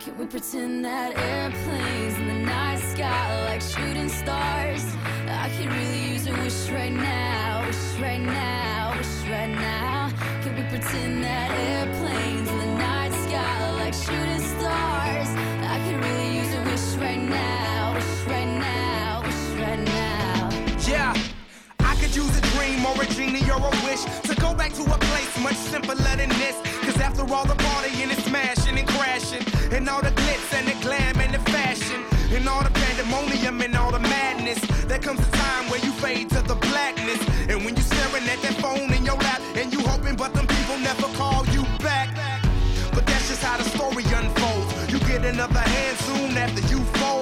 Can we pretend that airplanes in the night sky like shooting stars? I could really use a wish right now, wish right now, wish right now. Can we pretend that airplanes in the night sky like shooting stars? I could really use a wish right now, wish right now, wish right now. Yeah. I could use a dream or a genie or a wish to go back to a place much simpler than this. Cause after all the partying and smashing and crashing, and all the glitz and the glam and the fashion, and all the pandemonium and all the madness, there comes a time where you fade to the blackness. And when you're staring at that phone in your lap, and you hoping, but them people never call you back. But that's just how the story unfolds. You get another hand soon after you fold.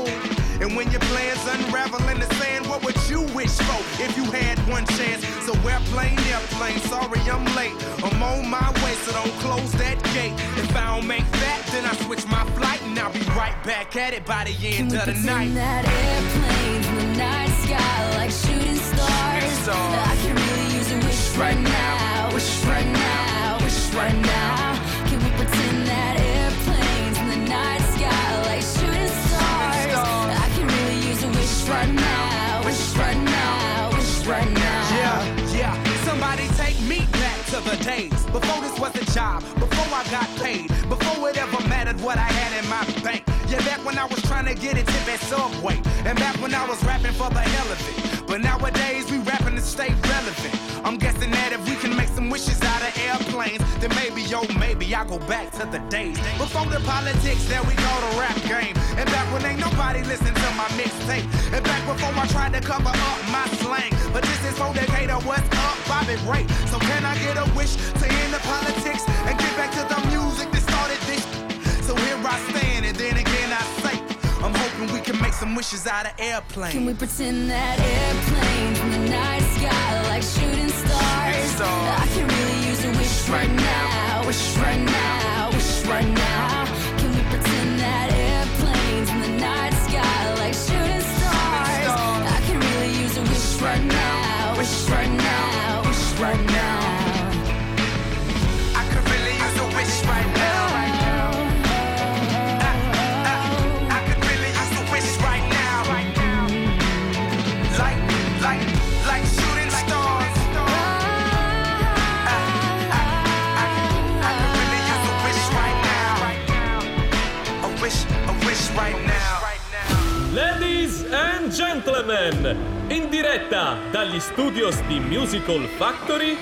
And when your plans unravel in the sand, what would you wish for if you had one chance? So airplane, airplane, sorry I'm late. I'm on my way, so don't close that gate. If I don't make that, then I switch my flight and I'll be right back at it by the end of the night. that airplanes in the night sky like shooting stars? I can really use a wish right now, wish right now, wish right now. Wish right now, wish right now, wish right now. Yeah, yeah. Somebody take me back to the days before this was a job, before I got paid, when I was trying to get a tip at Subway, and back when I was rapping for the hell of it. But nowadays we rapping to stay relevant. I'm guessing that if we can make some wishes out of airplanes, then maybe, yo, maybe I'll go back to the days before the politics that we call the rap game. And back when ain't nobody listen to my mixtape. And back before I tried to cover up my slang. But this is for Decatur, what's up, Bobby Ray. So can I get a wish to end the politics and get back to the music that started this? So here I stand, and then again I I'm we can make some wishes out of airplanes. Can we pretend that airplane in the night sky like shooting stars? stars. I can really use a wish right now, wish right now, wish right now. Gentlemen, in diretta dagli studios di Musical Factory,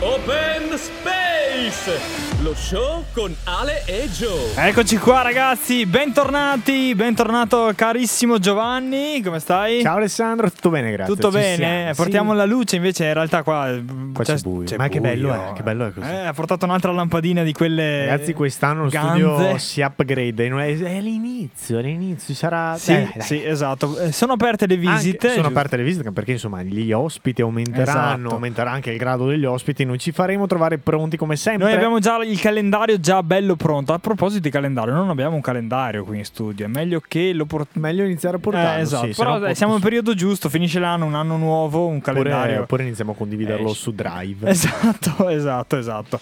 Open Space, lo show con Ale e Joe. Eccoci qua ragazzi, bentornati, bentornato carissimo Giovanni, come stai? Ciao Alessandro, tutto bene, grazie. Tutto Ci bene? siamo, Portiamo sì. la luce, invece in realtà qua, Qua c'è buio. Ma che bello è, che bello è così. Eh, ha portato un'altra lampadina di quelle Ragazzi, quest'anno lo ganze. studio si upgrade. È, è l'inizio, è l'inizio. Sarà. Sì, dai, dai. sì, esatto. Eh, Sono aperte le Anche- visite. sono giusto? aperte le visite perché insomma gli ospiti aumenteranno, Esatto. aumenterà anche il grado degli ospiti. Noi ci faremo trovare pronti come sempre. Noi abbiamo già il calendario già bello pronto. A proposito di calendario, non abbiamo un calendario qui in studio. È meglio che lo portiamo. Meglio iniziare a portarlo. Eh, esatto. sì, Però no dai, po- siamo in periodo giusto, finisce l'anno, un anno nuovo, un calendario. oppure iniziamo a condividerlo Esce. su Drive. Esatto, esatto, esatto.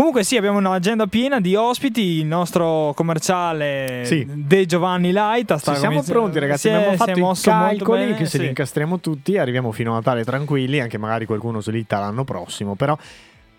Comunque sì, abbiamo un'agenda piena di ospiti, il nostro commerciale Sì. De Giovanni Light sta Ci siamo pronti, ragazzi. è- abbiamo fatto i calcoli bene, che se sì. li incastriamo tutti arriviamo fino a Natale tranquilli. Anche magari qualcuno slita l'anno prossimo. Però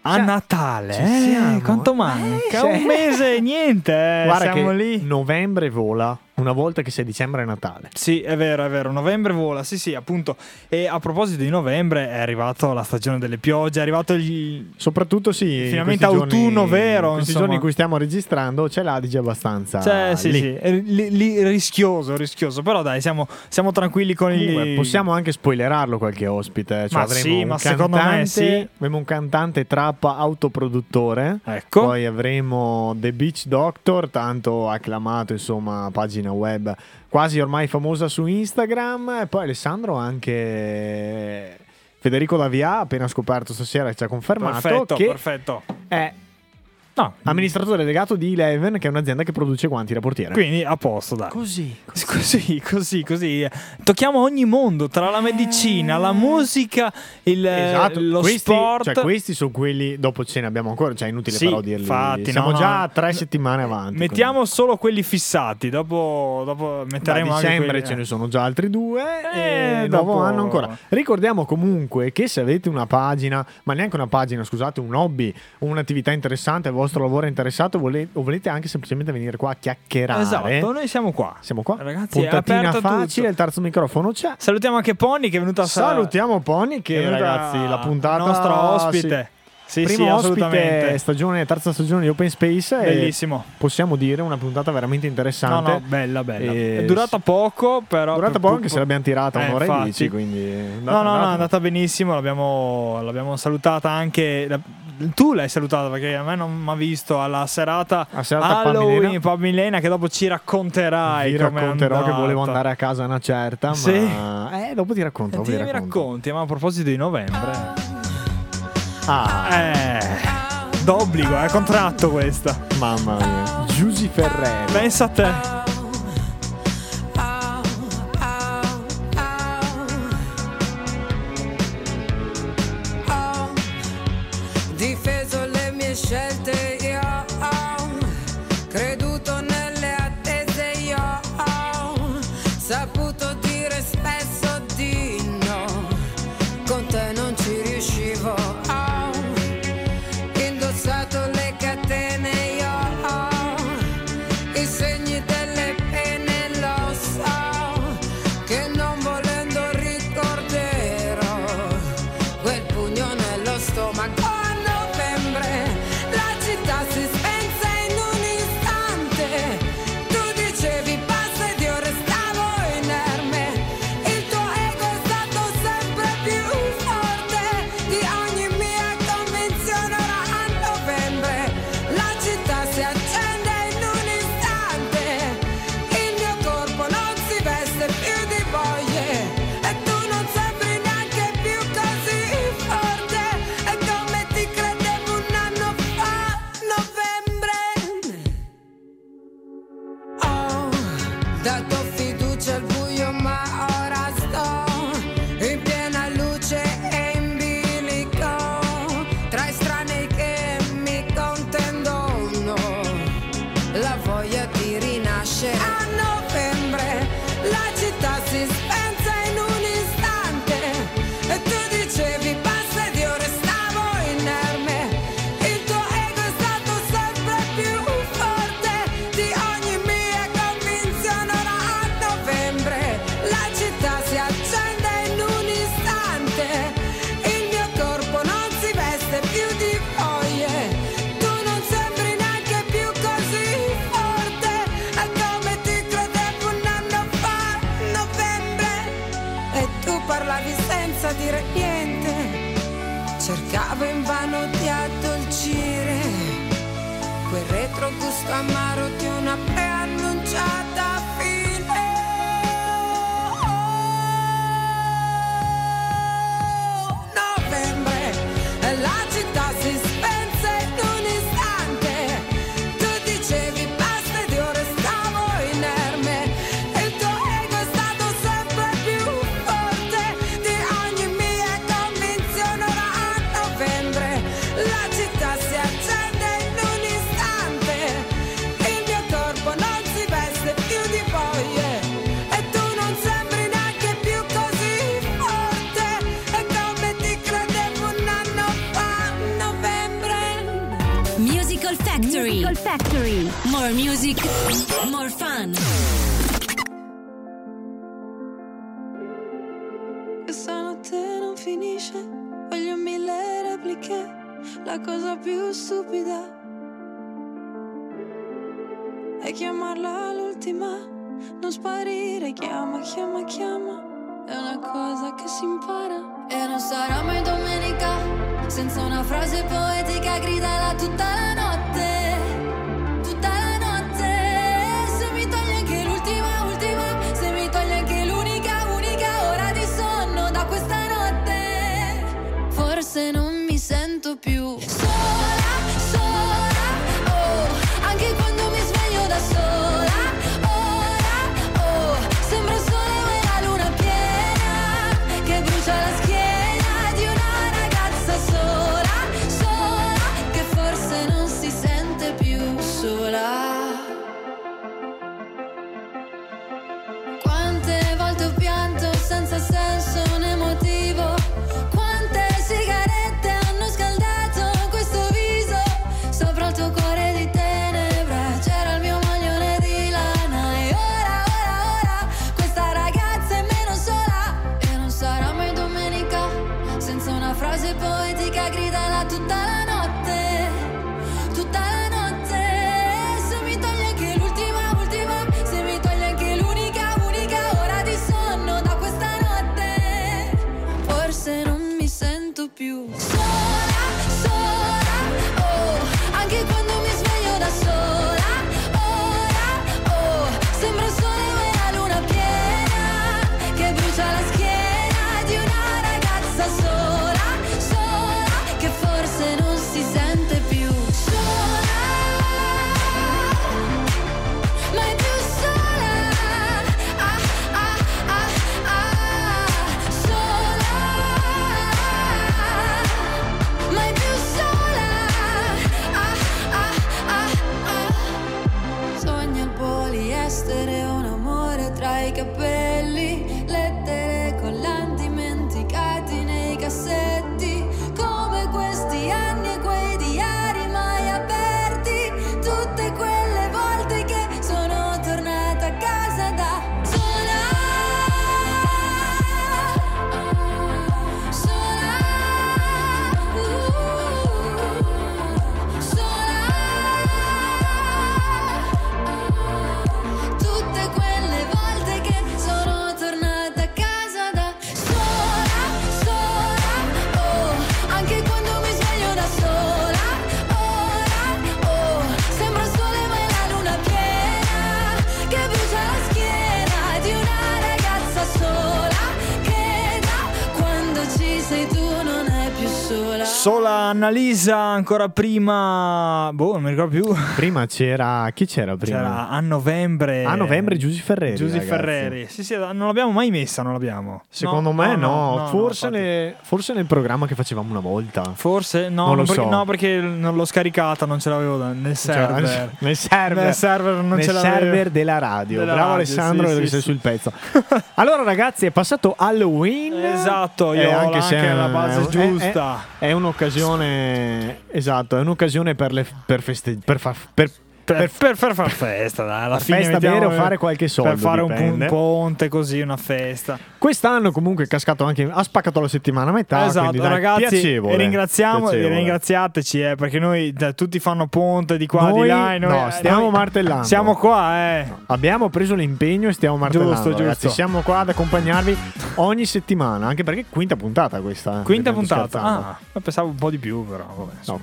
A Cioè, Natale, eh, siamo. quanto Eh, manca? cioè- Un mese, niente, eh, guarda siamo lì. novembre vola una volta che sia dicembre e Natale. Sì, è vero, è vero. Novembre vola, sì, sì, appunto. E a proposito di novembre, è arrivato la stagione delle piogge, è arrivato il. Soprattutto sì, in Finalmente questi giorni- autunno vero, in Questi insomma. giorni in cui stiamo registrando c'è l'Adige abbastanza Cioè, sì, lì. sì, è li- li- rischioso, rischioso. Però dai, siamo, siamo tranquilli con Comunque, i. possiamo anche spoilerarlo qualche ospite. Cioè Ma avremo sì, un ma secondo me cantante- sì. Avremo un cantante trap autoproduttore. Ecco. Poi avremo The Beach Doctor, tanto acclamato, insomma, pagina web quasi ormai famosa su Instagram. E poi Alessandro anche Federico Davia, appena scoperto stasera, ci ha confermato Perfetto, che perfetto. è No, Amministratore delegato di Eleven, che è un'azienda che produce guanti da portiere. quindi a posto, dai. Così. Così, così, così. Tocchiamo ogni mondo, tra la medicina, la musica, il, Esatto, lo questi, sport. cioè, questi sono quelli. Dopo ce ne abbiamo ancora, cioè è inutile Sì, però dirli. infatti, Siamo no, già no. a tre settimane avanti. Mettiamo solo quelli fissati, dopo, dopo quindi. metteremo anche dicembre quelli- ce ne sono già altri due Eh, e nuovo dopo- anno ancora. Ricordiamo comunque che se avete una pagina, ma neanche una pagina, scusate, un hobby, un'attività interessante, vostro lavoro è interessato vole- o volete anche semplicemente venire qua a chiacchierare. Esatto, noi siamo qua. Siamo qua. Ragazzi, è Puntatina facile, tutto. il terzo microfono c'è. Salutiamo anche Pony che è venuta a Salutiamo Pony che è ragazzi la puntata nostro ospite. Sì, Primo sì, ospite stagione, terza stagione di Open Space Bellissimo. possiamo dire una puntata veramente No, interessante. no, bella, bella. E- È durata poco, però. Durata per- poco anche se l'abbiamo tirata Eh, un'ora e dieci, quindi è andata- No, no, no, è andata. andata benissimo. L'abbiamo, l'abbiamo salutata anche. Tu l'hai salutata perché a me non mi ha visto alla serata, A serata Halloween. Pub Milena che dopo ci racconterai. Vi com'è racconterò che volevo andare a casa una certa, Sì. ma eh, dopo ti racconto. E dopo ti ti racconto. racconti, ma a proposito di novembre, Ah, eh, d'obbligo, è contratto questa. mamma mia. Giusy Ferreri. Pensa a te. Music, more fun. Questa notte non finisce, voglio mille repliche, la cosa più stupida è chiamarla l'ultima, non sparire, chiama, chiama, chiama, è una cosa che si impara. E non sarà mai domenica senza una frase poetica gridala tutta la notte, Forse non mi sento più. sola, Annalisa, ancora prima. Boh, non mi ricordo più. Prima c'era. Chi c'era prima? C'era a novembre. A novembre Giusy Ferreri. Giusy. Ferreri. Sì, sì, non l'abbiamo mai messa, non l'abbiamo. Secondo me no, forse, infatti. ne- forse nel programma che facevamo una volta. Forse no, Non lo perché, so. no, perché non l'ho scaricata, non ce l'avevo nel server. Cioè, nel server, Nel server non nel ce l'avevo. server della radio. Della Bravo radio, Alessandro, sì, devi sì, sei sì. sul pezzo. allora, ragazzi, è passato Halloween. Esatto, io ho anche se la base è- giusta. È, è un'occasione, esatto, è un'occasione per, le, per, feste- per, fa- per- Per, per, per far festa, dai, alla fine festa mettiamo- bere o fare qualche soldo, Per fare un, pu- un dipende. ponte così, una festa. Quest'anno comunque è cascato anche, ha spaccato la settimana a metà. esatto, quindi, dai, ragazzi, piacevole, ringraziamo, e piacevole. ringraziateci eh, perché noi dai, tutti fanno ponte di qua, Noi- di là. noi, no, eh, stiamo noi martellando. Siamo qua, eh. Abbiamo preso l'impegno e stiamo martellando. Giusto, ragazzi. giusto. Siamo qua ad accompagnarvi ogni settimana, anche perché quinta puntata questa. eh, Quinta puntata. scherzato. Ah, pensavo un po' di più, però. Vabbè, No,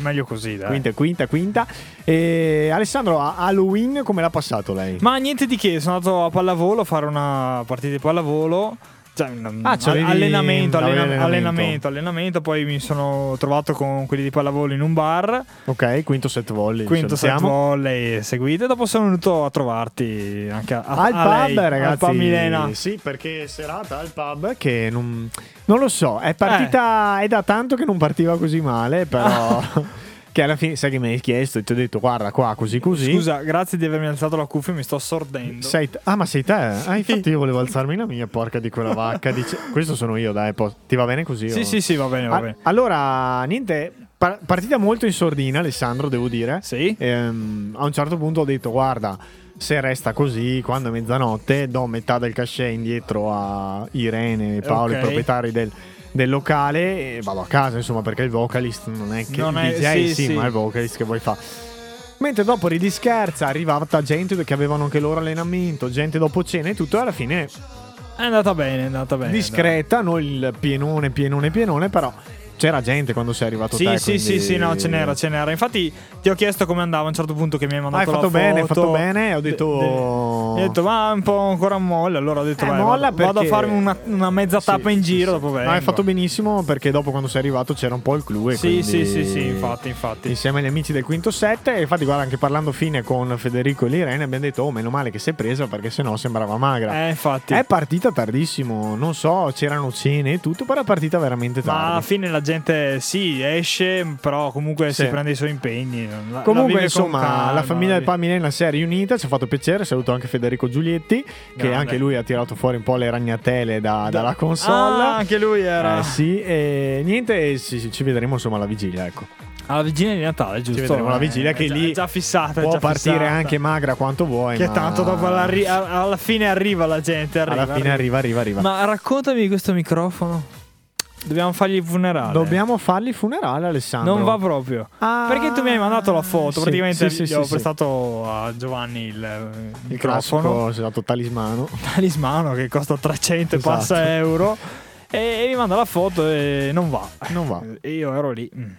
meglio così, dai. Quinta, quinta, quinta. E Alessandro, a Halloween come l'ha passato lei? Ma niente di che, sono andato a pallavolo a fare una partita di pallavolo. Cioè, Ah, c'avevi- allenamento, avevi allena- allenamento. allenamento, allenamento, Poi mi sono trovato con quelli di pallavolo in un bar. Ok, quinto set volley. Quinto set volley seguite. Dopo sono venuto a trovarti anche a, Al a pub, lei, ragazzi. Al pub Milena. Sì, perché serata al pub che non, non lo so, è partita. È da tanto che non partiva così male, però. che alla fine, sai che mi hai chiesto e ti ho detto, guarda qua, così così. Scusa, grazie di avermi alzato la cuffia, mi sto assordendo. Sei t- ah, ma sei te? Ah, infatti io volevo alzarmi la mia, porca di quella vacca. Dice- Questo sono io, dai. po- Ti va bene così? Sì, o- sì, sì, va bene, va bene. allora, niente, par- partita molto in sordina, Alessandro, devo dire. Sì. Ehm, a un certo punto ho detto, guarda, se resta così, quando è mezzanotte, do metà del cachet indietro a Irene e Paolo, Ok. i proprietari del, del locale, e vado a casa, insomma, perché il vocalist non è che Non il è- DJ, sì, sì, sì. ma è il vocalist che vuoi fare. Mentre dopo ridi scherza, arrivata gente che avevano anche loro allenamento, gente dopo cena e tutto, e alla fine È andata bene, è andata bene. discreta, non il pienone, pienone, pienone, però c'era gente quando sei arrivato Sì, te. sì, sì, quindi- sì, no, ce n'era, ce n'era. Infatti ti ho chiesto come andava a un certo punto che mi hai Ah, mandato hai fatto bene, hai fatto bene. Ho detto. De- de- ho detto, ma un po' ancora molle. Allora ho detto, Eh, vai, molla vado, vado a perché- farmi una, una mezza Sì, tappa in sì, giro. sì. Dopo vengo. No, hai fatto benissimo perché dopo quando sei arrivato c'era un po' il clou. E Sì, quindi- sì, sì, sì, infatti, infatti. Insieme agli amici del quinto set. E infatti, guarda, anche parlando fine con Federico e l'Irene, abbiamo detto: Oh, meno male che si è presa perché sennò sembrava magra. Eh, infatti. È partita tardissimo, non so, c'erano cene e tutto, però è partita veramente Ma alla tardi. fine la gente sì, esce, però comunque Sì. si prende i suoi impegni. La- la Comunque, con insomma, calma, la famiglia del Pamilena si è riunita, ci ha fatto piacere. Saluto anche Federico Giulietti, che Grande. anche lui ha tirato fuori un po' le ragnatele da- dalla console. Ah, anche lui era Eh, sì, e niente, ci, ci- vedremo insomma alla vigilia, ecco. alla vigilia di Natale, giusto? Ci vedremo alla Eh, vigilia che è già- lì è già fissata, Può già partire fissata. anche magra quanto vuoi, Che ma tanto dopo alla, ri- alla fine arriva la gente. Arriva, alla fine arriva, arriva, arriva. Ma raccontami questo microfono. Dobbiamo fargli il funerale. Dobbiamo fargli il funerale, Alessandro. Non va proprio. Ah, Perché tu mi hai mandato la foto. sì, Praticamente sì, sì, ho prestato a Giovanni il, eh, Il microfono. classico esatto, talismano. talismano che costa 300 e Esatto. passa euro. E, e mi manda la foto e non va. Non va. E io ero lì. mm,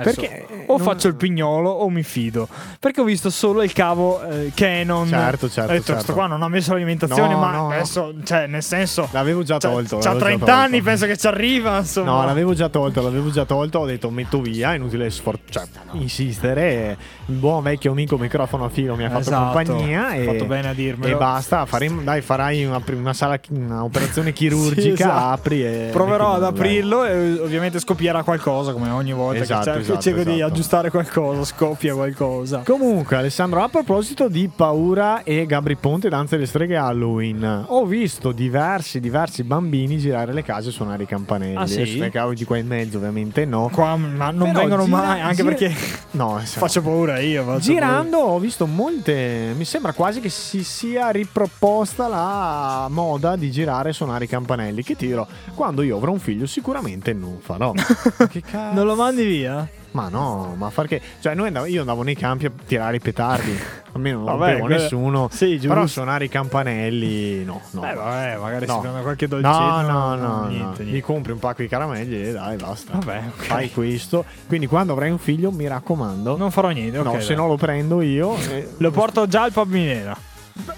Perché o non- faccio il pignolo o mi fido. Perché ho visto solo il cavo eh, Canon. Certo, certo, Ho detto, certo. qua non ha messo l'alimentazione, No, ma no, adesso, cioè, nel senso. L'avevo già C'ha, tolto. c'ha l'avevo già 30 tolto. anni, penso che ci arriva. Insomma. No, l'avevo già tolto, l'avevo già tolto, ho detto metto via, inutile sfor- cioè, insistere. Il buon vecchio amico microfono a filo mi ha fatto Esatto, compagnia e, fatto bene a dirmelo. e basta. faremo- dai, farai una, una sala, un'operazione chirurgica, Sì, esatto. apri e Proverò ad aprirlo e ovviamente scoppierà qualcosa come ogni volta Esatto, che, che esatto, cerco di esatto. aggiustare qualcosa, scoppia qualcosa. Comunque, Alessandro, a proposito di paura e Gabri Ponte, danze delle streghe Halloween, ho visto diversi, diversi bambini girare le case e suonare i campanelli. Ah, sì? Adesso nei cavoli di qua in mezzo, ovviamente no. Qua ma non Però vengono gira- mai, anche gira- perché No, eh, faccio paura io. faccio Girando ho visto molte. Mi sembra quasi che si sia riproposta la moda di girare e suonare i campanelli. Che tiro, quando io avrò un figlio, sicuramente non farò. che cazzo? paura. Non lo mandi via? Ma no, ma far che. Cioè, noi andavo- io andavo nei campi a tirare i petardi. Almeno non Vabbè, rompevo nessuno. Sì. Però suonare i campanelli, no. no. Eh vabbè, magari No. si prende qualche dolcetto. No, no, no, niente, no. niente. Mi compri un pacco di caramelle e dai, basta. Vabbè, ok. Fai questo. Quindi quando avrai un figlio, mi raccomando. Non farò niente, ok. no, dai. se no lo prendo io. e- Lo porto già al pub Minera.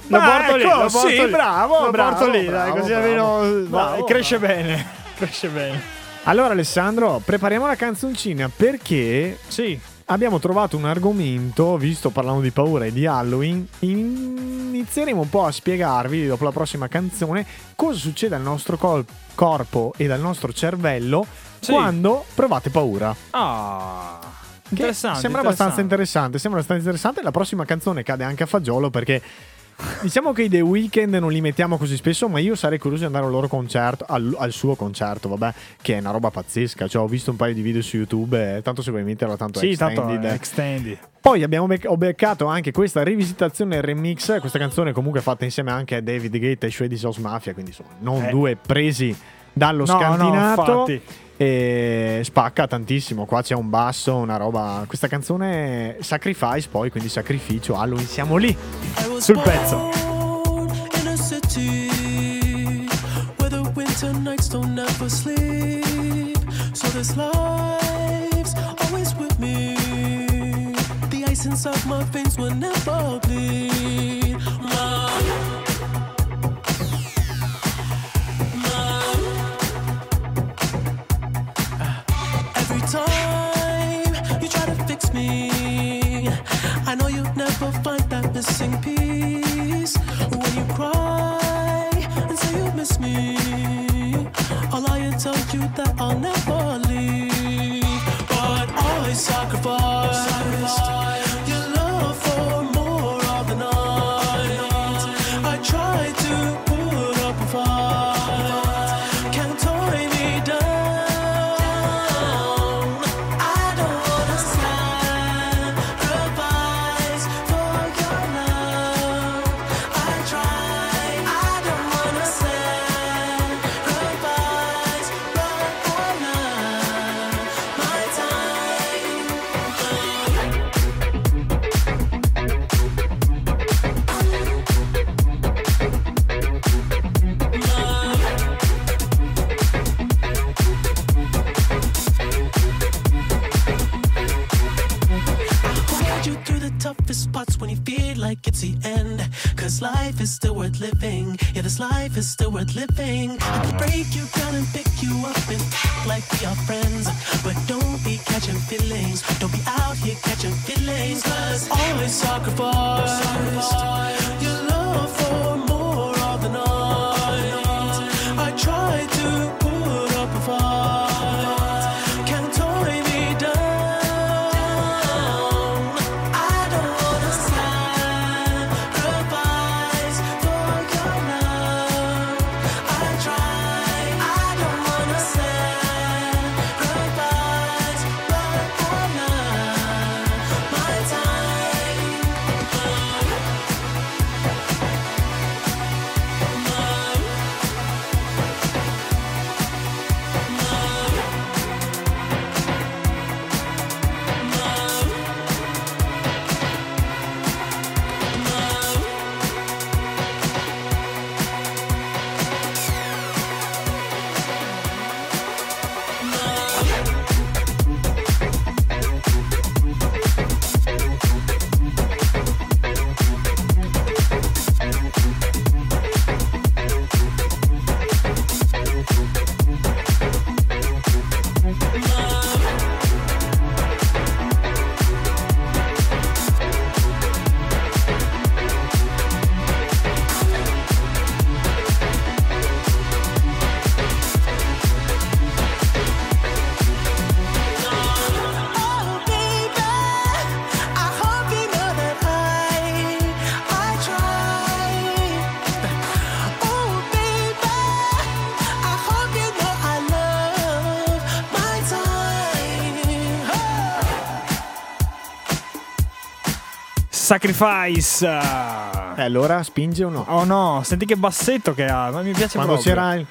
Lo porto lì, ecco, lo porto sì, lì. bravo, Lo bravo, porto lì, dai, bravo, così bravo. almeno Bravo, cresce bene. Cresce bene. Allora, Alessandro, prepariamo la canzoncina perché Sì. abbiamo trovato un argomento, visto parlando di paura e di Halloween, inizieremo un po' a spiegarvi dopo la prossima canzone cosa succede al nostro col- corpo e al nostro cervello Sì. quando provate paura. Ah. Interessante. Sembra abbastanza interessante. Sembra abbastanza interessante. La prossima canzone cade anche a fagiolo perché. Diciamo che i The Weeknd non li mettiamo così spesso, ma io sarei curioso di andare al loro concerto, al, al suo concerto, vabbè, che è una roba pazzesca. Cioè, ho visto un paio di video su YouTube, eh, tanto se vuoi metterla, tanto Sì, è tanto extended. extended. Poi abbiamo bec- ho beccato anche questa rivisitazione remix, questa canzone comunque fatta insieme anche a David Guetta e Shreddy Sauce Mafia, quindi insomma, non Eh. due presi dallo No, no, scantinato. infatti. E spacca tantissimo. Qua c'è un basso, una roba. Questa canzone Sacrifice, poi quindi sacrificio. Halloween, siamo lì. Sul pezzo. So inside my veins will never bleed. Sacrifice. E allora spinge o no? Oh no, senti che bassetto che ha, ma mi piace Quando proprio. c'era il.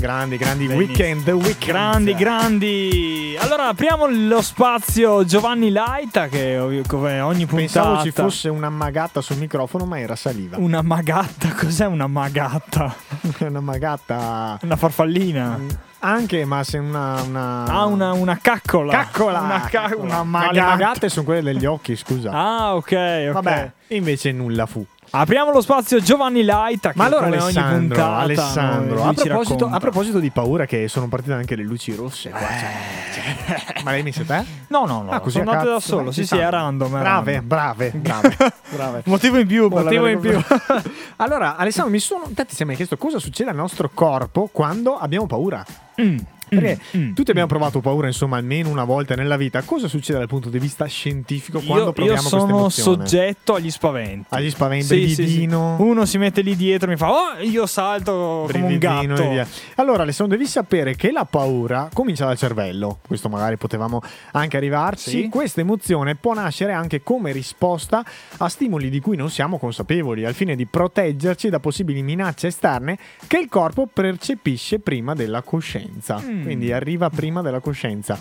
Grandi, grandi Benissimo. weekend, weekend. Grandi, grandi. Allora apriamo lo spazio Giovanni Laita che come ogni puntata. Pensavo ci fosse una magata sul microfono, ma era saliva. una magatta. Cos'è una magatta? una magata. Una farfallina. Anche, ma se una. una... Ah, una, una caccola. Caccola! Una, ca- una Ma le magate sono quelle degli occhi, scusa. Ah, ok, ok. Vabbè, invece nulla fu. Apriamo lo spazio Giovanni Laita. Ma allora come ogni Alessandro, puntata, Alessandro a, proposito, a proposito di paura che sono partite anche le luci rosse qua, cioè, ma l'hai messa te? No, no, no. Ah, sono a andato da solo. Sì, sì, è random. è Brave, random. brave, brave, brave. Motivo in più. Motivo in più. allora, Alessandro, mi sono. Te ti sei mai chiesto cosa succede al nostro corpo quando abbiamo paura? Mm, Perché mm, tutti abbiamo provato paura, insomma, almeno una volta nella vita. Cosa succede dal punto di vista scientifico quando Io, io proviamo questa sono emozione? soggetto agli spaventi. Agli spaventi, Sì, sì, sì. brividino. Uno si mette lì dietro e mi fa Oh, io salto come un gatto. e via. Allora, Alessandro, devi sapere che la paura comincia dal cervello. Questo magari potevamo anche arrivarci. Sì. Questa emozione può nascere anche come risposta a stimoli di cui non siamo consapevoli, al fine di proteggerci da possibili minacce esterne che il corpo percepisce prima della coscienza. Mm. Quindi arriva prima della coscienza.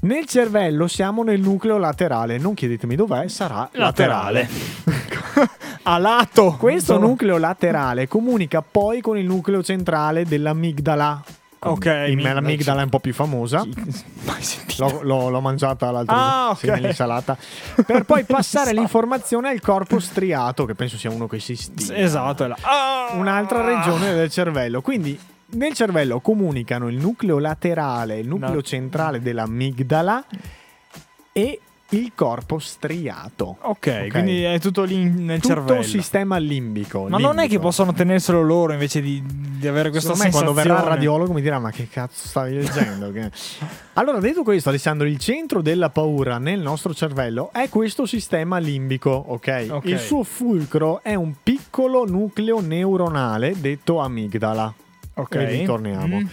Nel cervello siamo nel nucleo laterale, non chiedetemi dov'è, sarà laterale. A lato. Questo nucleo laterale comunica poi con il nucleo centrale dell'amigdala. Ok, l'amigdala è un po' più famosa. Mai. L'ho, l'ho- l'ho mangiata l'altro Ah, giorno ok. sì, nell'insalata. Per poi passare l'informazione al corpo striato, che penso sia uno che si stia. Esatto. è là. Ah! Un'altra regione del cervello. Quindi nel cervello comunicano il nucleo laterale, il nucleo No. centrale dell'amigdala e il corpo striato. Ok, quindi è tutto lì nel Tutto cervello. il sistema limbico. Ma non è che limbico. possono tenerselo loro invece di, di avere questa Secondo me quando sensazione. verrà il radiologo mi dirà ma che cazzo stavi leggendo? Allora detto questo Alessandro il centro della paura nel nostro cervello è questo sistema limbico ok? Ok. Il suo fulcro è un piccolo nucleo neuronale detto amigdala Ok. e ritorniamo Mm.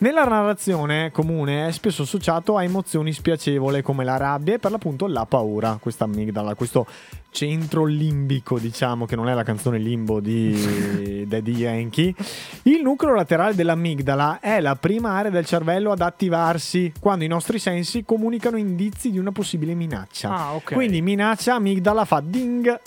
Nella narrazione comune è spesso associato a emozioni spiacevoli come la rabbia e per l'appunto la paura, questa amigdala, questo centro limbico, diciamo che non è la canzone Limbo di Daddy Yankee. Il nucleo laterale dell'amigdala è la prima area del cervello ad attivarsi quando i nostri sensi comunicano indizi di una possibile minaccia. Ah, ok. Quindi minaccia, amigdala fa ding.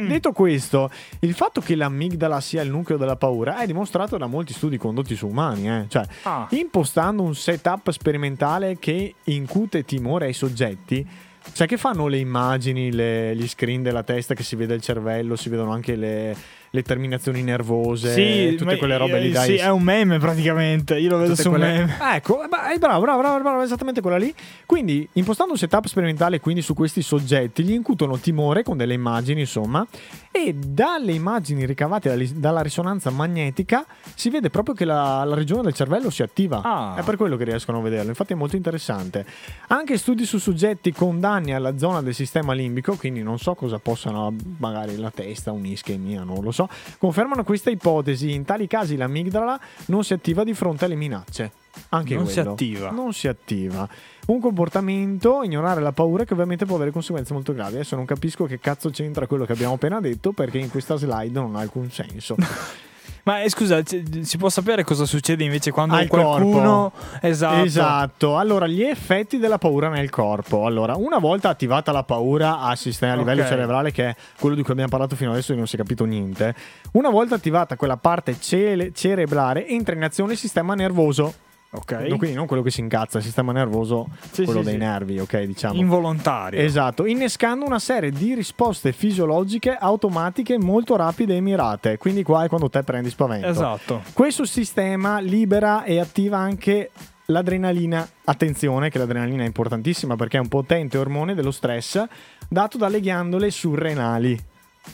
Mm. Detto questo, il fatto che l'amigdala sia il nucleo della paura è dimostrato da molti studi condotti su umani. eh. Cioè, Ah. impostando un setup sperimentale che incute timore ai soggetti, cioè che fanno le immagini, le- gli screen della testa che si vede il cervello, si vedono anche le, le terminazioni nervose, Sì, tutte quelle robe lì. eh, Dai, Sì, è un meme praticamente. Io lo vedo tutte su un quelle- meme. Ah, ecco, bravo, bravo, bravo, bravo, esattamente quella lì. Quindi, impostando un setup sperimentale quindi su questi soggetti, gli incutono timore con delle immagini, insomma, e dalle immagini ricavate dalla- risonanza magnetica si vede proprio che la, la regione del cervello si attiva. Ah. È per quello che riescono a vederlo. Infatti è molto interessante. Anche studi su soggetti con danni alla zona del sistema limbico, quindi non so cosa possano, magari la testa, un'ischemia, non lo so, confermano questa ipotesi. In tali casi l'amigdala non si attiva di fronte alle minacce. Anche Non si quello. attiva. Non si attiva. Un comportamento, ignorare la paura, che ovviamente può avere conseguenze molto gravi. Adesso non capisco che cazzo c'entra quello che abbiamo appena detto, perché in questa slide non ha alcun senso. Ma eh, scusa, c- si può sapere cosa succede invece quando Al qualcuno. Esatto. Esatto. Allora, gli effetti della paura nel corpo. Allora, una volta attivata la paura a, sistema, a livello Ok. cerebrale, che è quello di cui abbiamo parlato fino adesso e non si è capito niente, una volta attivata quella parte cele- cerebrale, entra in azione il sistema nervoso. Ok. Quindi non quello che si incazza, il sistema nervoso, Sì, quello sì, dei sì. nervi, ok, diciamo. Involontario. Esatto, innescando una serie di risposte fisiologiche automatiche molto rapide e mirate. Quindi qua è quando te prendi spavento. Esatto. Questo sistema libera e attiva anche l'adrenalina. Attenzione che l'adrenalina è importantissima perché è un potente ormone dello stress dato dalle ghiandole surrenali.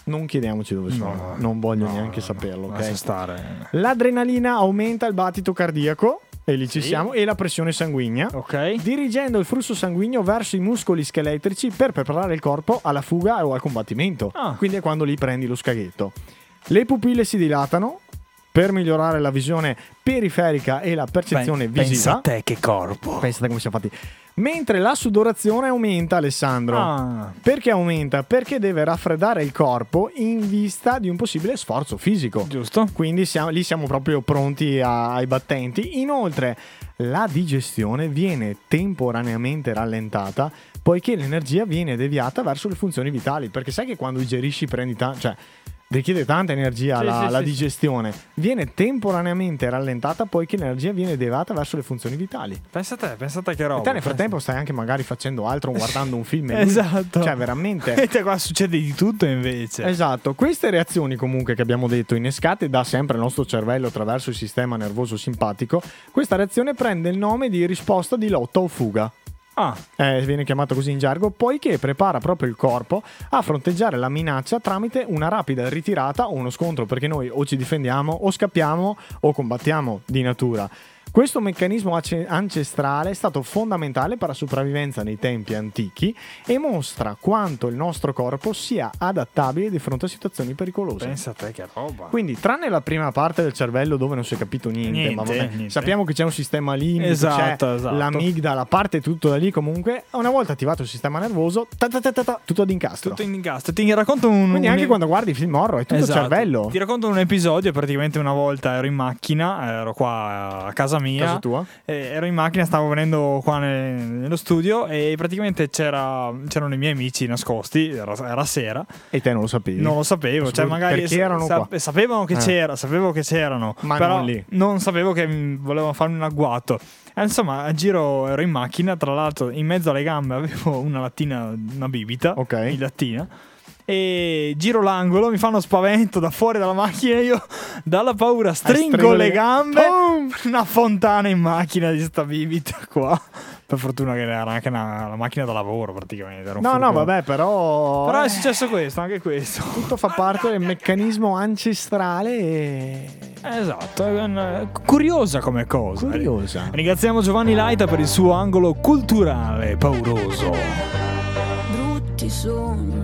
Non chiediamoci dove sono, No, non voglio no, neanche no, saperlo. ok? Lascia stare. L'adrenalina aumenta il battito cardiaco, e lì ci Sì. siamo, e la pressione sanguigna Ok. dirigendo il flusso sanguigno verso i muscoli scheletrici per preparare il corpo alla fuga o al combattimento. Ah. Quindi è quando lì prendi lo scaghetto. Le pupille si dilatano per migliorare la visione periferica e la percezione Pensa visiva. a te che corpo. Pensate come siamo fatti. Mentre la sudorazione aumenta, Alessandro. Ah. Perché aumenta? Perché deve raffreddare il corpo in vista di un possibile sforzo fisico. Giusto. Quindi siamo- lì siamo proprio pronti a- ai battenti. Inoltre, la digestione viene temporaneamente rallentata poiché l'energia viene deviata verso le funzioni vitali. Perché sai che quando digerisci prendi tanto. Cioè, richiede tanta energia Sì, la, sì, la sì, digestione. Viene temporaneamente rallentata poiché l'energia viene deviata verso le funzioni vitali. Pensa a te, pensa a te che roba. E te nel frattempo stai anche magari facendo altro guardando un film. Esatto. Cioè, veramente. E te qua succede di tutto invece. Esatto, queste reazioni comunque che abbiamo detto innescate da sempre il nostro cervello attraverso il sistema nervoso simpatico, questa reazione prende il nome di risposta di lotta o fuga. Ah, Eh, viene chiamato così in gergo, poiché prepara proprio il corpo a fronteggiare la minaccia tramite una rapida ritirata o uno scontro, perché noi o ci difendiamo o scappiamo o combattiamo di natura. Questo meccanismo ancestrale è stato fondamentale per la sopravvivenza nei tempi antichi e mostra quanto il nostro corpo sia adattabile di fronte a situazioni pericolose. pensa a te che roba. Quindi, tranne la prima parte del cervello dove non si è capito niente, Niente, ma vabbè, niente. sappiamo che c'è un sistema limbico, Esatto, c'è esatto. l'amigdala, parte tutto da lì comunque. Una volta attivato il sistema nervoso, ta ta ta ta tutto ad incastro. Tutto in incastro. Ti racconto un. Quindi un- anche quando guardi i film horror è tutto Esatto. cervello. Ti racconto un episodio. Praticamente una volta ero in macchina, ero qua a casa mia. Casa tua? Eh, ero in macchina, stavo venendo qua ne- nello studio e praticamente c'era- c'erano i miei amici nascosti. Era, era sera, E te non lo sapevi. non lo sapevo. Cioè, magari perché erano qua? sapevano che Eh. c'era, sapevo che c'erano, Ma però non lì. non sapevo che volevano farmi un agguato. E insomma, a giro ero in macchina, tra l'altro in mezzo alle gambe avevo una lattina, una bibita, Ok. in lattina. E giro l'angolo, mi fanno spavento da fuori dalla macchina. Io dalla paura stringo le gambe. Boom! Una fontana in macchina di sta bibita qua. Per fortuna che era anche una, una macchina da lavoro, praticamente. era un No, no, furgone. vabbè, però. Però è eh, successo questo, anche questo. Tutto fa parte del meccanismo ancestrale e. Esatto, è un- curiosa come cosa. Curiosa. Ringraziamo Giovanni Laita per il suo angolo culturale pauroso. Brutti sogni,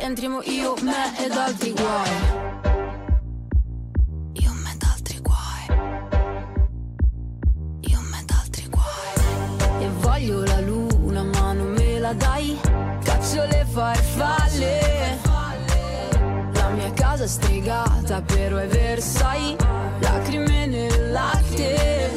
Entriamo io, me ed altri guai. Io, me ed altri guai. E voglio la luna ma non me la dai. Caccio le farfalle. La mia casa è stregata però è Versailles. Lacrime nel latte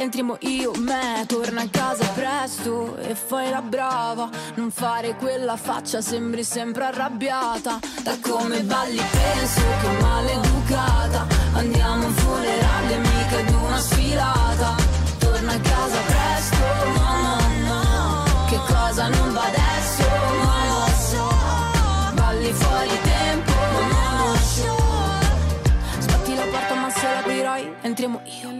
Entriamo io, me Torna a casa presto e fai la brava. Non fare quella faccia, sembri sempre arrabbiata. Da come balli penso che maleducata. Andiamo un funerale, mica ad una sfilata. Torna a casa presto, no, no, no. Che cosa non va adesso, non lo so. Balli fuori tempo, non lo so. Sbatti la io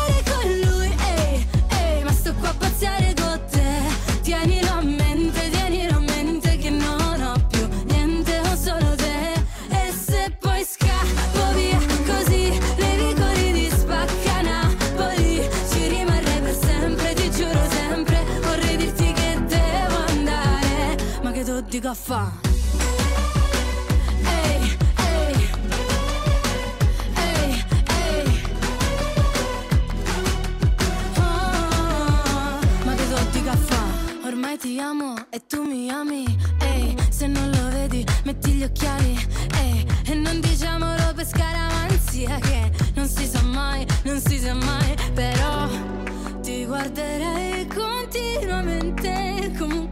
ma che tu dico a fa'? Ehi, ehi, ehi, ehi. Oh, ma che so di caffè Ormai ti amo e tu mi ami. Ehi, se non lo vedi metti gli occhiali. Ehi, e non diciamolo per scaramanzia Che non si sa mai, non si sa mai. Però ti guarderei continuamente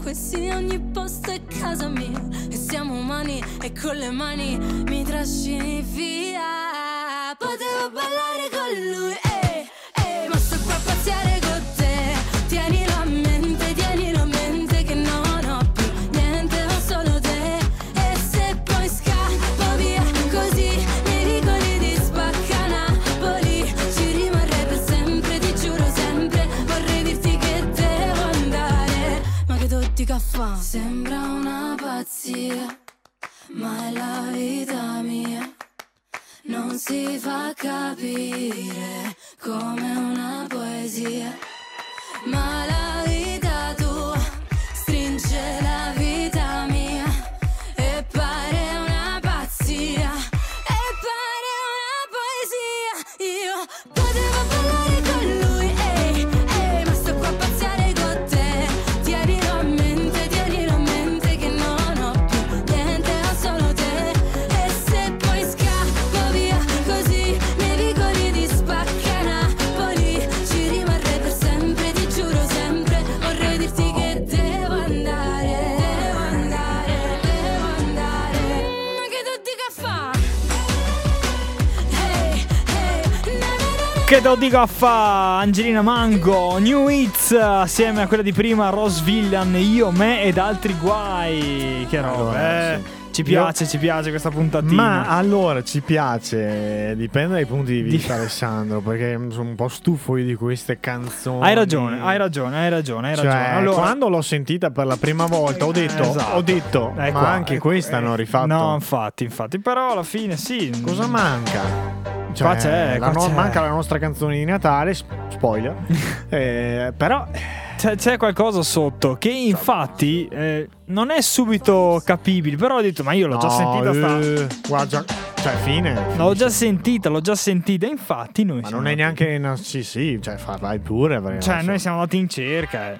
Comunque sia ogni posto è casa mia. E siamo umani e con le mani mi trascini via. Potevo ballare con lui, ehi, ehi Ma sto qua a pazziare con pazzia Ma la vita mia non si fa capire come una poesia, ma la vita Che te lo dico a fa Angelina Mango, New Hits assieme a quella di prima Rose Villan, io, me ed altri guai. Che roba, Allora, eh. sì. Ci piace, ci piace questa puntatina. Ma allora ci piace, dipende dai punti di vista, Alessandro, perché sono un po' stufo io di queste canzoni. Hai ragione, hai ragione, hai ragione, hai Cioè, ragione. Allora, quando l'ho sentita per la prima volta ho detto, Esatto. ho detto Eh, ma anche eh, questa eh, hanno rifatto. No, infatti, infatti, però alla fine sì. Cosa manca? Cioè, Qua c'è, qua c'è. manca la nostra canzone di Natale, spoiler. Eh, però C'è, c'è qualcosa sotto che infatti eh, non è subito capibile, però ho detto, ma io l'ho già no, sentita sta... eh, guarda, cioè fine. L'ho già sentita, l'ho già sentita, infatti noi Ma non è neanche no, sì, sì, cioè vai pure Cioè, so. noi siamo andati in cerca. eh.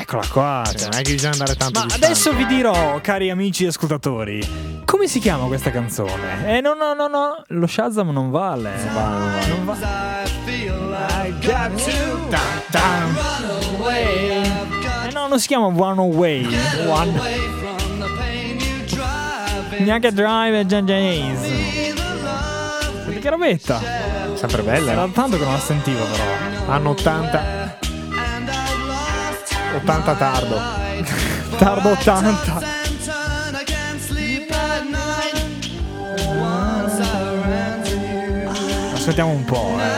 Eccola qua. Cioè, cioè. non è che bisogna andare tanto Ma distante. adesso vi dirò, cari amici ascoltatori, come si chiama questa canzone? Eh no, no, no, no, lo Shazam non vale. Non va, non va. Eh no, non si chiama One Away. One. Neanche Drive e Gian James. Senti che robetta. Sempre bella. Era eh. tanto che non la sentivo però. Anno 80. 80 tardo. Tardo 80. Aspettiamo un po', eh.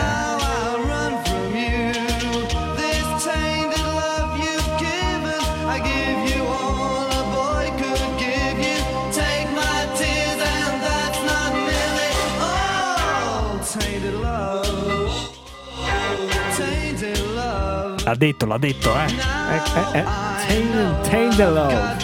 L'ha detto, l'ha detto, eh. Eh, eh, eh. Tainted, tainted love.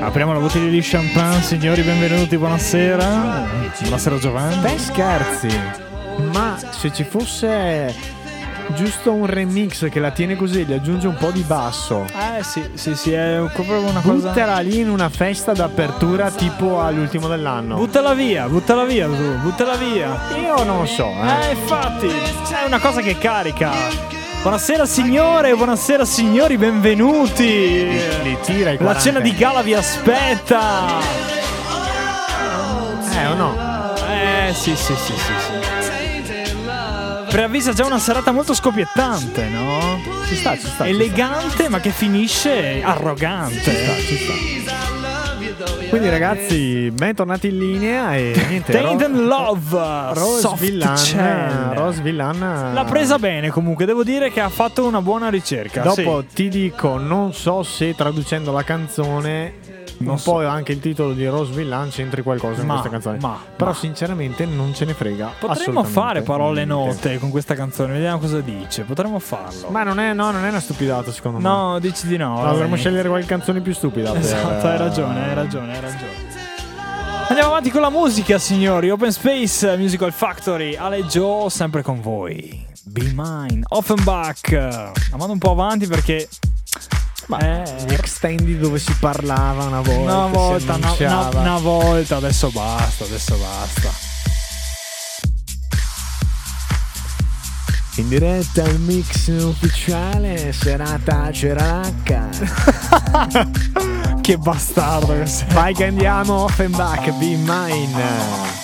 Apriamo la bottiglia di champagne, signori, benvenuti, buonasera. Buonasera Giovanni. Te scherzi. Ma se ci fosse Giusto un remix che la tiene così, gli aggiunge un po' di basso. Eh sì, sì, sì, è proprio una cosa. Buttala lì in una festa d'apertura tipo all'ultimo dell'anno. Buttala via, buttala via tu, buttala via. Io non so, eh. Eh, infatti, è una cosa che carica. Buonasera signore, buonasera signori, benvenuti. Li tira i La 40. cena di gala vi aspetta. Eh o no? Eh, sì, sì, sì, sì, sì. Preavvisa già una serata molto scoppiettante, no? Ci sta, ci sta. ci Elegante, ma che finisce arrogante. sta, ci sta. Quindi ragazzi, bentornati in linea e niente. Tainted Love, Rose Villan. Rose Villan L'ha presa bene comunque, devo dire che ha fatto una buona ricerca. Dopo sì. ti dico, non so se traducendo la canzone Non so. po' anche il titolo di Rose Villan c'entri qualcosa in Ma, questa canzone. ma, Però ma. sinceramente non ce ne frega. Potremmo fare parole note con questa canzone, vediamo cosa dice. Potremmo farlo. Ma non è, no, non è una stupidata secondo me. no, dici di no. No, dovremmo scegliere qualche canzone più stupida. per- Esatto, hai ragione, hai ragione, hai ragione. Andiamo avanti con la musica, signori. Open Space Musical Factory. Ale Joe, sempre con voi. Be Mine. Offenbach. Andando un po' avanti perché. Ma Eh, gli extended dove si parlava una volta. una volta, una, una- una volta, adesso basta, adesso basta. In diretta il mix ufficiale, serata c'era l'H. Che bastardo che sei. Vai che andiamo, Offenbach, be mine.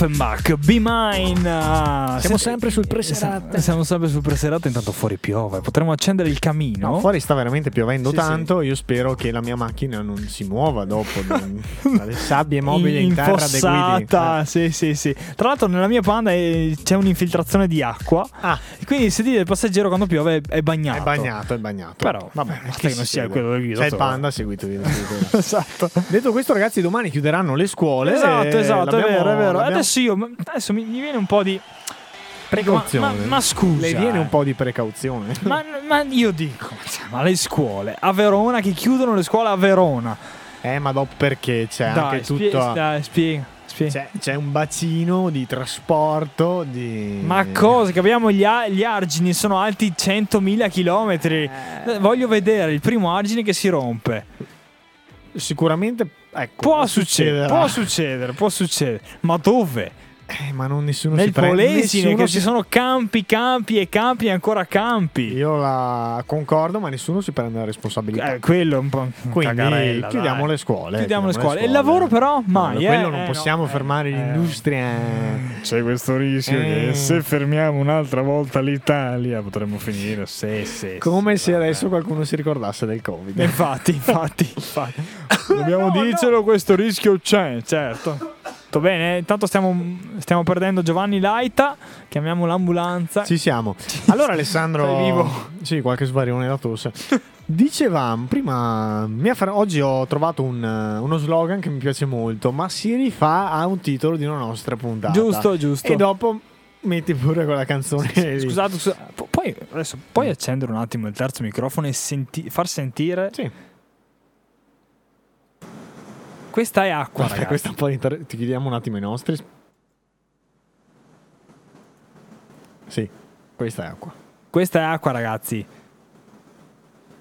Offenbach, Be Mine. ah, Siamo senti- sempre sul preserate. Siamo sempre sul preserate, intanto fuori piove. Potremmo accendere il camino. No, fuori sta veramente piovendo Sì, tanto. Io spero che la mia macchina non si muova dopo dalle sabbie mobili in, in terra guidi. infossata, sì, sì, sì. Tra l'altro, nella mia panda eh, c'è un'infiltrazione di acqua. Ah. Quindi il sedile del passeggero quando piove è, bagnato. È bagnato, è bagnato. Però, vabbè, basta che non si sia quello del guido, Sei il panda, seguito. seguito. esatto. Detto questo, ragazzi, domani chiuderanno le scuole. Esatto, eh, esatto, è vero, è vero. l'abbiamo- Adesso io, adesso mi, mi viene un po' di Precauzione. Ma, ma- ma scusa, Le viene eh. un po' di precauzione. Ma, ma io dico, ma le scuole a Verona che chiudono le scuole a Verona. Eh, ma dopo perché c'è Dai, anche spie- tutto. dai, spiega. C'è, c'è un bacino di trasporto di. Ma cosa? Che abbiamo gli, a- gli argini sono alti 100.000 km. Voglio vedere il primo argine che si rompe. Sicuramente. Ecco, Può succedere, può succedere, può succedere. Ma dove? Eh, ma non nessuno Nel si prende. Polesine, nessuno che si- ci sono campi, campi e campi e ancora campi. Io la concordo, ma nessuno si prende la responsabilità. Eh, quello è un po' un Quindi cagarella, chiudiamo dai. le scuole. Chiudiamo le scuole. E il lavoro però mai, No, quello eh, non eh, possiamo no, eh, fermare eh. l'industria. C'è questo rischio che se fermiamo un'altra volta l'Italia potremmo finire. Sì, sì. Come se adesso qualcuno si ricordasse del Covid. Infatti, infatti, infatti. Dobbiamo dircelo, questo rischio c'è, certo. Tutto bene? Intanto stiamo, stiamo perdendo Giovanni Laita. Chiamiamo l'ambulanza. Ci siamo. Allora, Alessandro. Sei vivo? Sì, qualche svarione da tosse. Dicevamo prima, mi ha fa- oggi ho trovato un, uno slogan che mi piace molto, ma si rifà a un titolo di una nostra puntata. Giusto, giusto. E dopo metti pure quella canzone. lì. Scusate, scusa, pu- puoi, adesso, puoi accendere un attimo il terzo microfono e senti- far sentire? Sì. Questa è acqua, Guarda, ragazzi. questa è un po' inter- ti chiediamo un attimo i nostri. Sì, questa è acqua. Questa è acqua, ragazzi.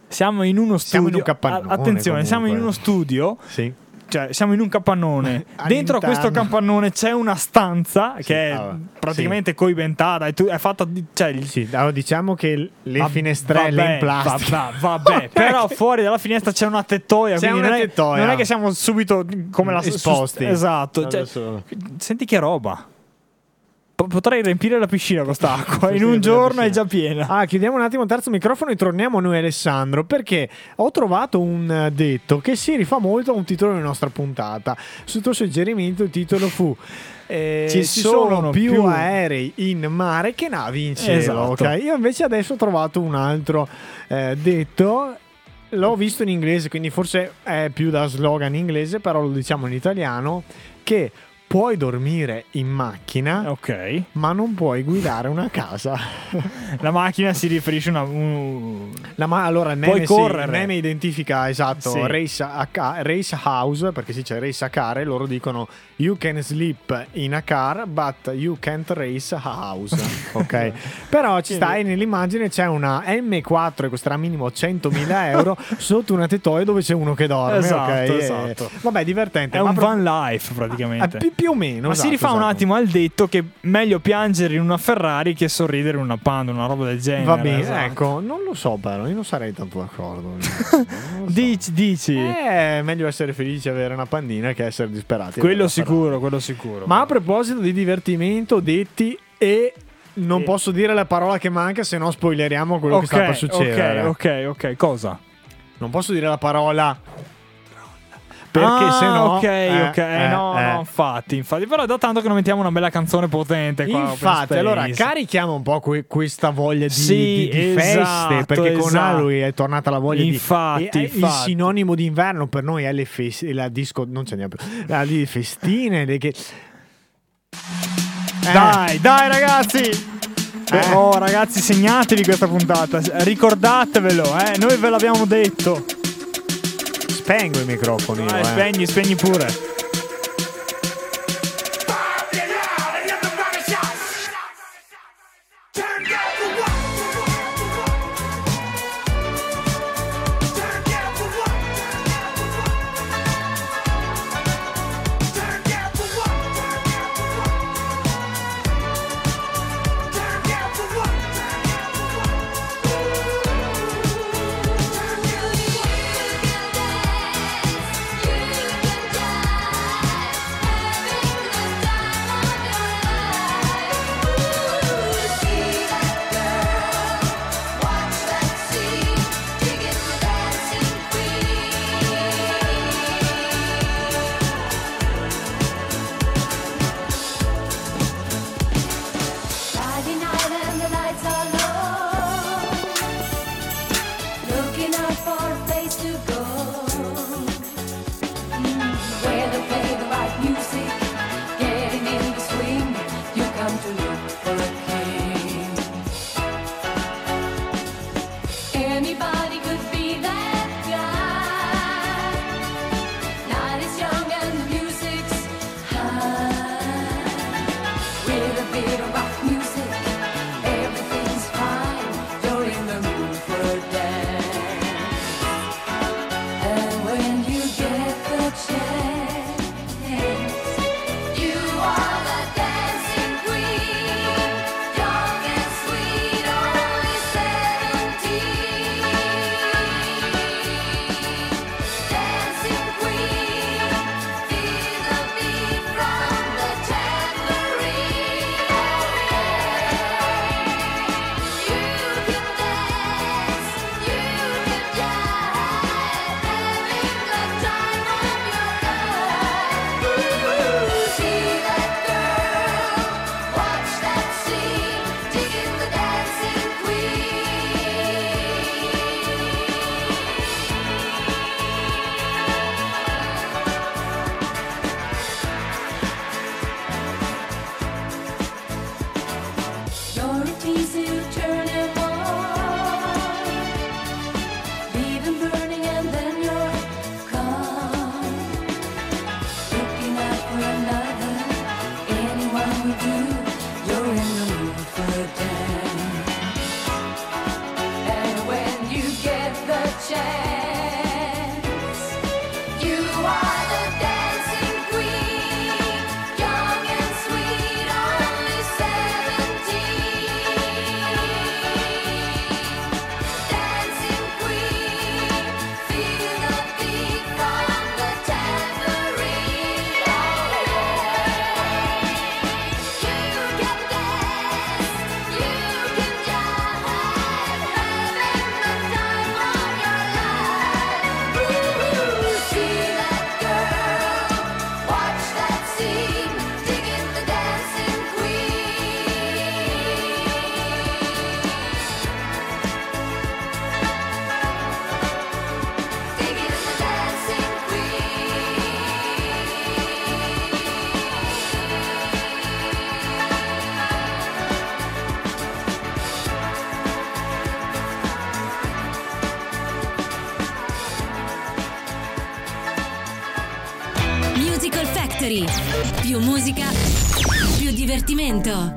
Siamo in uno Siamo in studio. un capannone, attenzione, comunque. siamo in uno studio. Sì. Cioè, siamo in un capannone. Dentro questo capannone c'è una stanza Sì, che è allora, praticamente coibentata. È, tu- è fatta di. Cioè, Sì, allora diciamo che le va- finestrelle vabbè, in plastica. Vabbè, vabbè, però fuori dalla finestra c'è una tettoia. C'è una non è- tettoia. non è che siamo subito come la Esposti. Esatto. cioè, senti che roba. Po- Potrei riempire la piscina con quest'acqua. Sì, In un giorno è già piena. Ah, chiudiamo un attimo il terzo microfono e torniamo a noi Alessandro perché ho trovato un eh, detto che si rifà molto a un titolo della nostra puntata. Sul tuo suggerimento il titolo fu eh, Ci ci sono, sono più, più- aerei in mare che navi in cielo. Esatto. ok? Io invece adesso ho trovato un altro eh, detto. L'ho visto in inglese, quindi forse è più da slogan inglese, però lo diciamo in italiano, che puoi dormire in macchina, Ok. ma non puoi guidare una casa. La macchina si riferisce a una. un- La ma- allora il meme, sì, il meme identifica esatto Sì. race, a ca- race house perché si dice race a car e loro dicono you can sleep in a car but you can't race a house ok però ci sta e nell'immagine c'è una M4 e costerà minimo 100.000 euro sotto una tettoia dove c'è uno che dorme Esatto, ok? E- esatto. vabbè divertente È un pro- van life praticamente. Ah, pi- più o meno Ma esatto, si rifà un esatto. attimo al detto che meglio piangere in una Ferrari che sorridere in una Panda, una roba del genere. va bene esatto. ecco non lo so però io non sarei tanto d'accordo so. Dici, dici. È meglio essere felici e avere una pandina che essere disperati. quello sicuro, quello sicuro. Ma a proposito di divertimento, detti e non E- posso dire la parola che manca, se no spoileriamo quello che sta per succedere. Ok, ok, ok. Cosa? Non posso dire la parola perché ah, se no Ok, eh, ok. eh, no, eh. no, infatti, infatti. Però è da tanto che non mettiamo una bella canzone potente qua. Infatti, allora carichiamo un po' que- questa voglia di, Sì, di- di esatto, feste perché con esatto. Halloween è tornata la voglia Infatti, di. e- e Il sinonimo di inverno per noi è le feste, la disco, non ce n'è più, la di festine. le che... Eh, Dai, dai, ragazzi! Eh. Oh, ragazzi, segnatevi questa puntata. Ricordatevelo, eh. Noi ve l'abbiamo detto. Spengo i microfoni. io, Vai, eh. spegni, spegni pure. momento.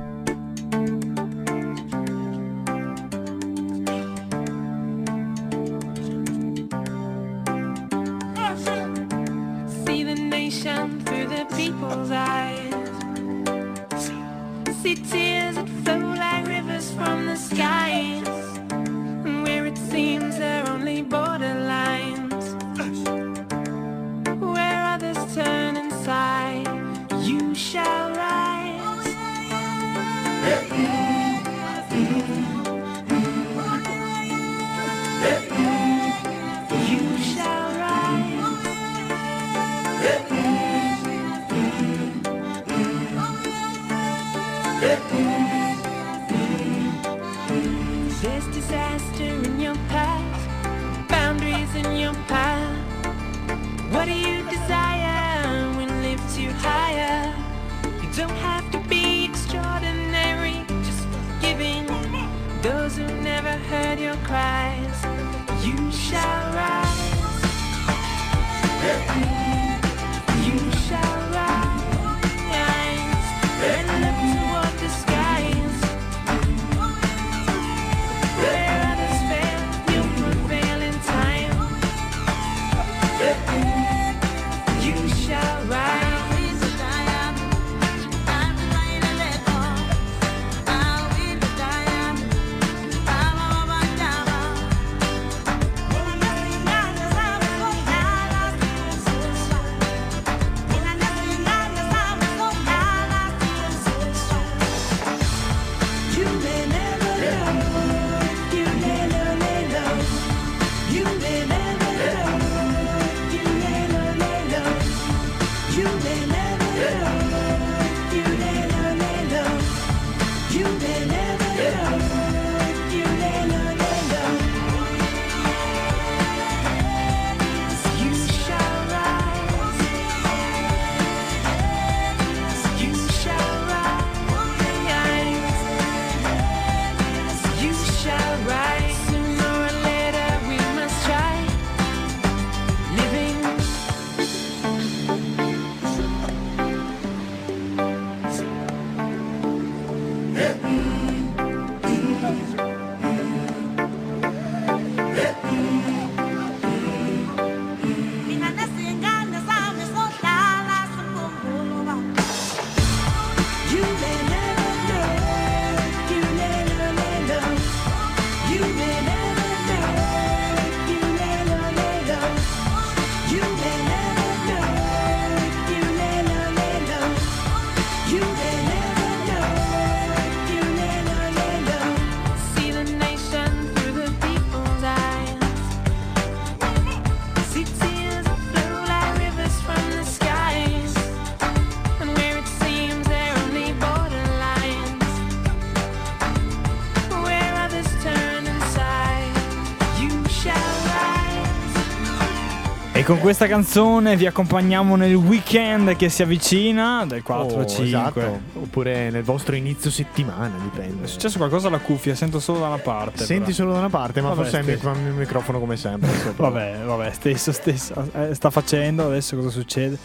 Con questa canzone vi accompagniamo nel weekend che si avvicina del 4 Oh, al 5. esatto. Oppure nel vostro inizio settimana, dipende. È successo qualcosa alla cuffia, sento solo da una parte. Senti però. solo da una parte, ma Vabbè, forse il stesso. micro- il microfono come sempre. Vabbè, vabbè, stesso, stesso. Eh, sta facendo adesso cosa succede?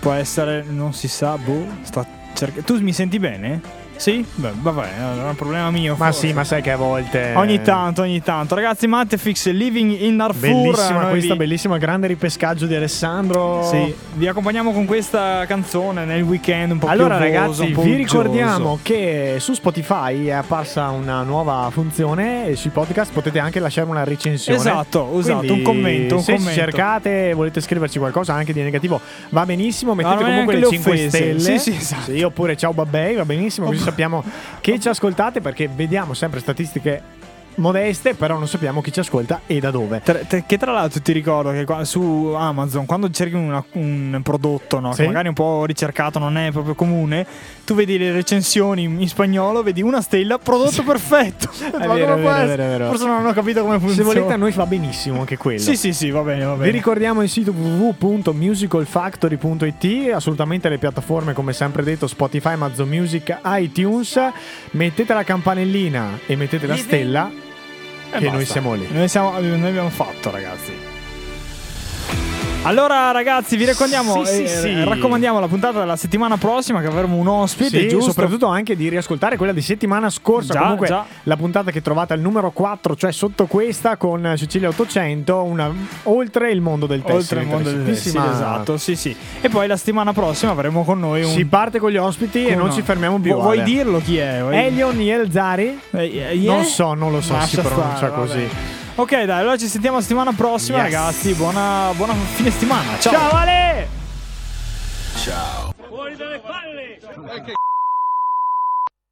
Può essere, non si sa, boh. Sta cerca- Tu mi senti bene? Sì? Beh, vabbè, è un problema mio. Ma forse. sì, ma sai che a volte. Ogni tanto, ogni tanto. Ragazzi, Matefix Living in Darfur. Bellissima noi questa, vi- bellissima grande ripescaggio di Alessandro. Sì, vi accompagniamo con questa canzone nel weekend un po' Allora piovoso, ragazzi, un po' vi ricordiamo che su Spotify è apparsa una nuova funzione e sui podcast potete anche lasciare una recensione. Esatto, esatto, Quindi, un commento, un se commento. cercate, volete scriverci qualcosa anche di negativo, va benissimo, mettete bene comunque le anche le 5 offese. stelle. Sì, sì, esatto. Sì, oppure ciao babbei, va benissimo, così sappiamo che ci ascoltate perché vediamo sempre statistiche modeste, però non sappiamo chi ci ascolta e da dove. Tra- te- che tra l'altro ti ricordo che qua- su Amazon quando cerchi una- un prodotto no, Sì. che magari è un po' ricercato, non è proprio comune, tu vedi le recensioni in spagnolo, vedi una stella, prodotto perfetto. Ma vero, come è vero, vero, è vero. Forse non hanno capito come Se funziona. volete a noi va benissimo anche quello. Sì, sì, sì, va bene, va Vi bene. ricordiamo il sito www.musicalfactory.it, assolutamente le piattaforme come sempre detto Spotify, Amazon Music, iTunes, mettete la campanellina e mettete la stella E che noi basta. siamo lì. Noi, siamo- noi abbiamo fatto, ragazzi. Allora, ragazzi, vi raccontiamo, Sì, sì, eh, sì. raccomandiamo la puntata della settimana prossima che avremo un ospite, Sì, giusto? soprattutto anche di riascoltare quella di settimana scorsa. Già, Comunque, già. la puntata che trovate al numero 4, cioè sotto questa con Sicilia 800, una, oltre il mondo del tessile. Oltre il mondo del Interessantissima. esatto, sì, sì. E poi la settimana prossima avremo con noi un Si parte con gli ospiti e non uno- ci fermiamo più. Vu- Vuoi dirlo chi è? Vuoi- Elion Yelzari? Eh, eh? Non so, non lo so, Lascia si pronuncia stare, vabbè. Ok, dai, allora ci sentiamo la settimana prossima, Yes. ragazzi. Buona, buona fine settimana. Ciao. Ciao Ale! Fuori dalle palle!